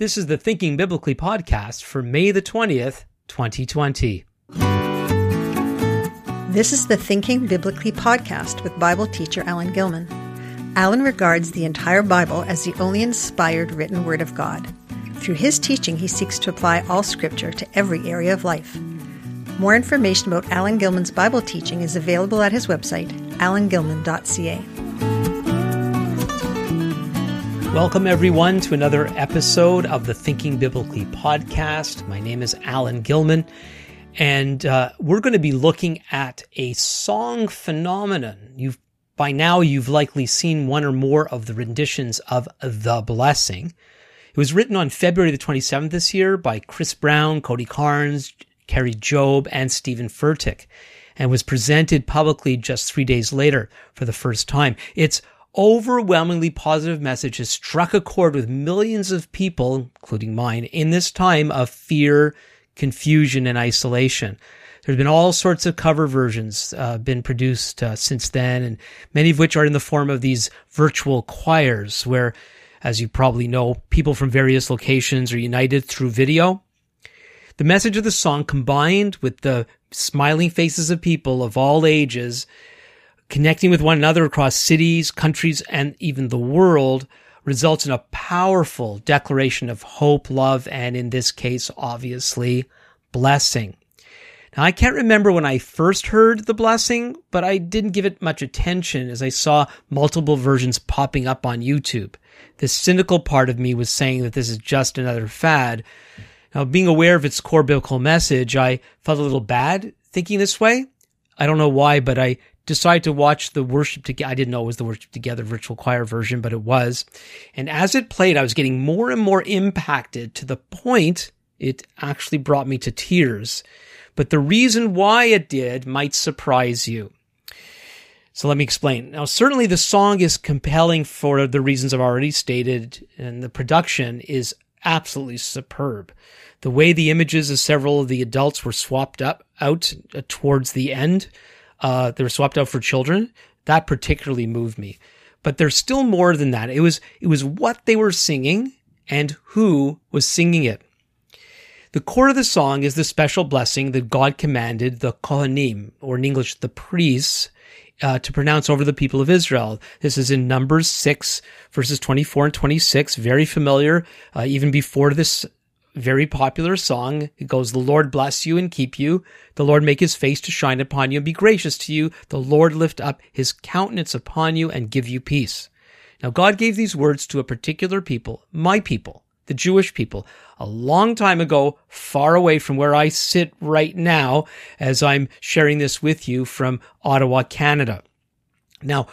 This is the Thinking Biblically podcast for May the 20th, 2020. This is the Thinking Biblically podcast with Bible teacher Alan Gilman. Alan regards the entire Bible as the only inspired written Word of God. Through his teaching, he seeks to apply all Scripture to every area of life. More information about Alan Gilman's Bible teaching is available at his website, alangilman.ca. Welcome, everyone, to another episode of the Thinking Biblically podcast. My name is Alan Gilman, and uh, we're going to be looking at a song phenomenon. You've by now you've likely seen one or more of the renditions of The Blessing. It was written on February the 27th this year by Chris Brown, Cody Carnes, Kari Jobe, and Steven Furtick, and was presented publicly just three days later for the first time. It's overwhelmingly positive message has struck a chord with millions of people, including mine, in this time of fear, confusion, and isolation. There's been all sorts of cover versions uh, been produced uh, since then, and many of which are in the form of these virtual choirs, where, as you probably know, people from various locations are united through video. The message of the song, combined with the smiling faces of people of all ages, connecting with one another across cities, countries, and even the world results in a powerful declaration of hope, love, and in this case, obviously, blessing. Now, I can't remember when I first heard the blessing, but I didn't give it much attention as I saw multiple versions popping up on YouTube. The cynical part of me was saying that this is just another fad. Now, being aware of its core biblical message, I felt a little bad thinking this way. I don't know why, but I decided to watch the worship together. I didn't know it was the worship together virtual choir version, but it was. And as it played, I was getting more and more impacted to the point it actually brought me to tears. But the reason why it did might surprise you. So let me explain. Now, certainly the song is compelling for the reasons I've already stated, and the production is absolutely superb. The way the images of several of the adults were swapped up out uh, towards the end uh, they were swapped out for children. That particularly moved me. But there's still more than that. It was, it was what they were singing and who was singing it. The core of the song is the special blessing that God commanded the Kohanim, or in English, the priests, uh, to pronounce over the people of Israel. This is in Numbers 6, verses 24 and 26, very familiar, uh, even before this very popular song. It goes, The Lord bless you and keep you. The Lord make his face to shine upon you and be gracious to you. The Lord lift up his countenance upon you and give you peace. Now, God gave these words to a particular people, my people, the Jewish people, a long time ago, far away from where I sit right now as I'm sharing this with you from Ottawa, Canada. Now,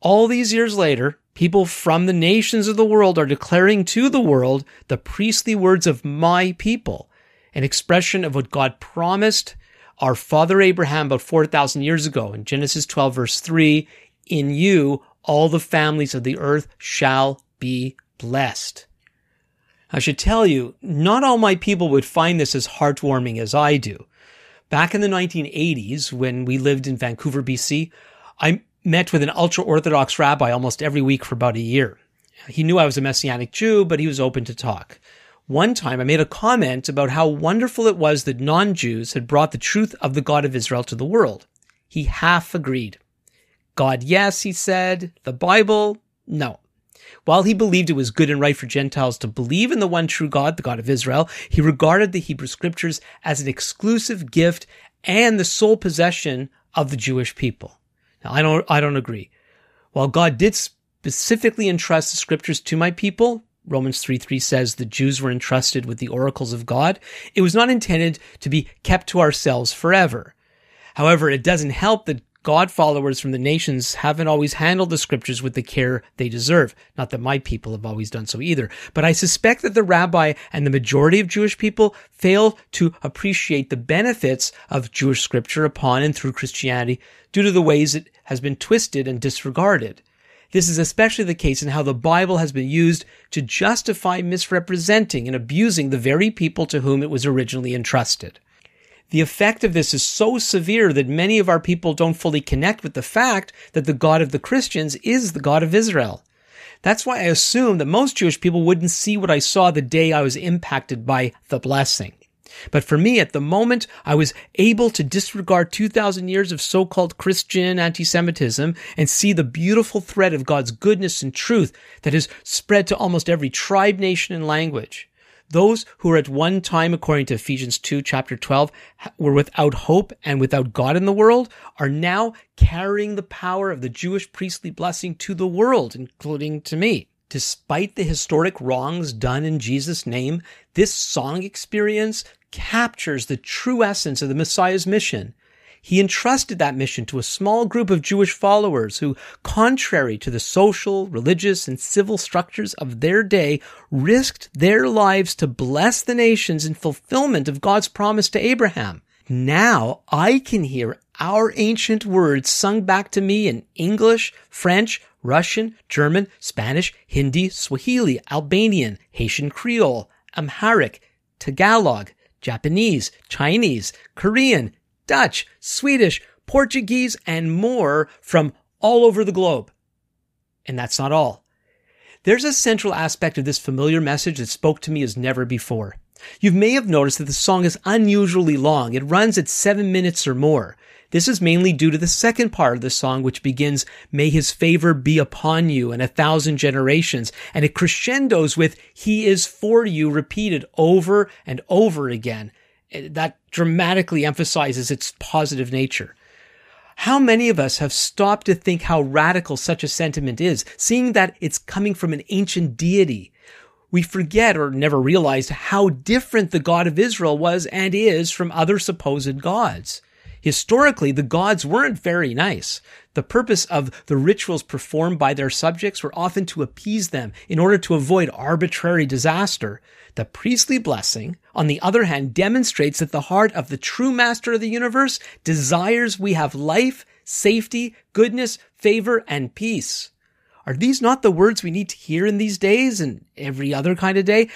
all these years later, People from the nations of the world are declaring to the world the priestly words of my people, an expression of what God promised our father Abraham about 4,000 years ago in Genesis 12 verse 3. In you, all the families of the earth shall be blessed. I should tell you, not all my people would find this as heartwarming as I do. Back in the 1980s, when we lived in Vancouver, BC, I met with an ultra Orthodox rabbi almost every week for about a year. He knew I was a Messianic Jew, but he was open to talk. One time I made a comment about how wonderful it was that non-Jews had brought the truth of the God of Israel to the world. He half agreed. God, yes, he said. The Bible, no. While he believed it was good and right for Gentiles to believe in the one true God, the God of Israel, he regarded the Hebrew scriptures as an exclusive gift and the sole possession of the Jewish people. I don't, I don't agree. While God did specifically entrust the scriptures to my people, Romans 3 3 says the Jews were entrusted with the oracles of God. It was not intended to be kept to ourselves forever. However, it doesn't help that God followers from the nations haven't always handled the scriptures with the care they deserve. Not that my people have always done so either. But I suspect that the rabbi and the majority of Jewish people fail to appreciate the benefits of Jewish scripture upon and through Christianity due to the ways it has been twisted and disregarded. This is especially the case in how the Bible has been used to justify misrepresenting and abusing the very people to whom it was originally entrusted. The effect of this is so severe that many of our people don't fully connect with the fact that the God of the Christians is the God of Israel. That's why I assume that most Jewish people wouldn't see what I saw the day I was impacted by the blessing. But for me, at the moment, I was able to disregard 2,000 years of so-called Christian anti-Semitism and see the beautiful thread of God's goodness and truth that has spread to almost every tribe, nation, and language. Those who were at one time, according to Ephesians 2, chapter 12, were without hope and without God in the world, are now carrying the power of the Jewish priestly blessing to the world, including to me. Despite the historic wrongs done in Jesus' name, this song experience captures the true essence of the Messiah's mission. He entrusted that mission to a small group of Jewish followers who, contrary to the social, religious, and civil structures of their day, risked their lives to bless the nations in fulfillment of God's promise to Abraham. Now I can hear our ancient words sung back to me in English, French, Russian, German, Spanish, Hindi, Swahili, Albanian, Haitian Creole, Amharic, Tagalog, Japanese, Chinese, Korean, Dutch, Swedish, Portuguese, and more from all over the globe. And that's not all. There's a central aspect of this familiar message that spoke to me as never before. You may have noticed that the song is unusually long. It runs at seven minutes or more. This is mainly due to the second part of the song, which begins, May his favor be upon you and a thousand generations. And it crescendos with, He is for you, repeated over and over again. That dramatically emphasizes its positive nature. How many of us have stopped to think how radical such a sentiment is, seeing that it's coming from an ancient deity? We forget or never realized how different the God of Israel was and is from other supposed gods. Historically, the gods weren't very nice. The purpose of the rituals performed by their subjects were often to appease them in order to avoid arbitrary disaster. The priestly blessing, on the other hand, demonstrates that the heart of the true master of the universe desires we have life, safety, goodness, favor, and peace. Are these not the words we need to hear in these days and every other kind of day?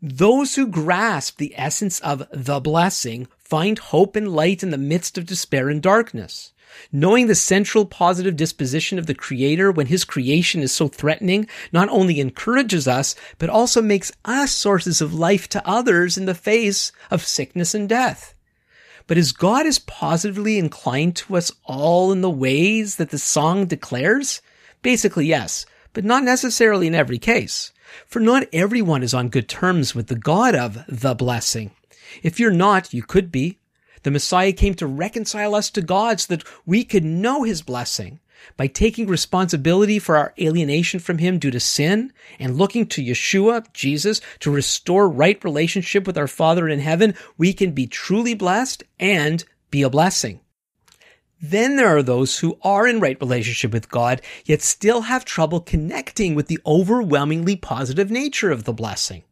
Those who grasp the essence of the blessing find hope and light in the midst of despair and darkness. Knowing the central positive disposition of the creator when his creation is so threatening not only encourages us, but also makes us sources of life to others in the face of sickness and death. But is God as positively inclined to us all in the ways that the song declares? Basically, yes, but not necessarily in every case. For not everyone is on good terms with the God of the blessing. If you're not, you could be. The Messiah came to reconcile us to God so that we could know his blessing. By taking responsibility for our alienation from him due to sin and looking to Yeshua, Jesus, to restore right relationship with our Father in heaven, we can be truly blessed and be a blessing. Then there are those who are in right relationship with God, yet still have trouble connecting with the overwhelmingly positive nature of the blessing.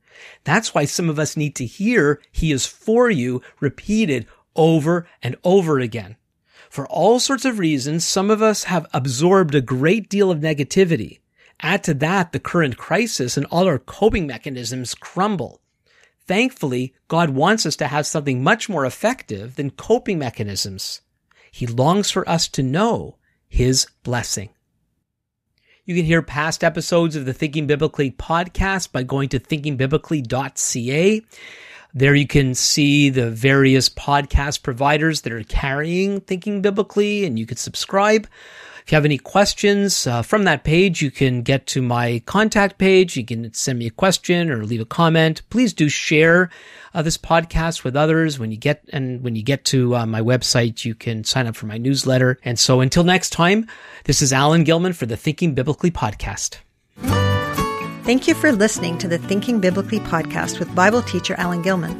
That's why some of us need to hear He is for you repeated over and over again. For all sorts of reasons, some of us have absorbed a great deal of negativity. Add to that the current crisis and all our coping mechanisms crumble. Thankfully, God wants us to have something much more effective than coping mechanisms. He longs for us to know His blessing. You can hear past episodes of the Thinking Biblically podcast by going to thinkingbiblically.ca. There you can see the various podcast providers that are carrying Thinking Biblically, and you can subscribe. If you have any questions uh, from that page, you can get to my contact page. You can send me a question or leave a comment. Please do share uh, this podcast with others. When you get and when you get to uh, my website, you can sign up for my newsletter. And so, until next time, this is Alan Gilman for the Thinking Biblically podcast. Thank you for listening to the Thinking Biblically podcast with Bible teacher Alan Gilman.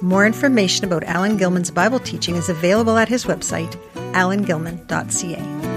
More information about Alan Gilman's Bible teaching is available at his website, alangilman.ca.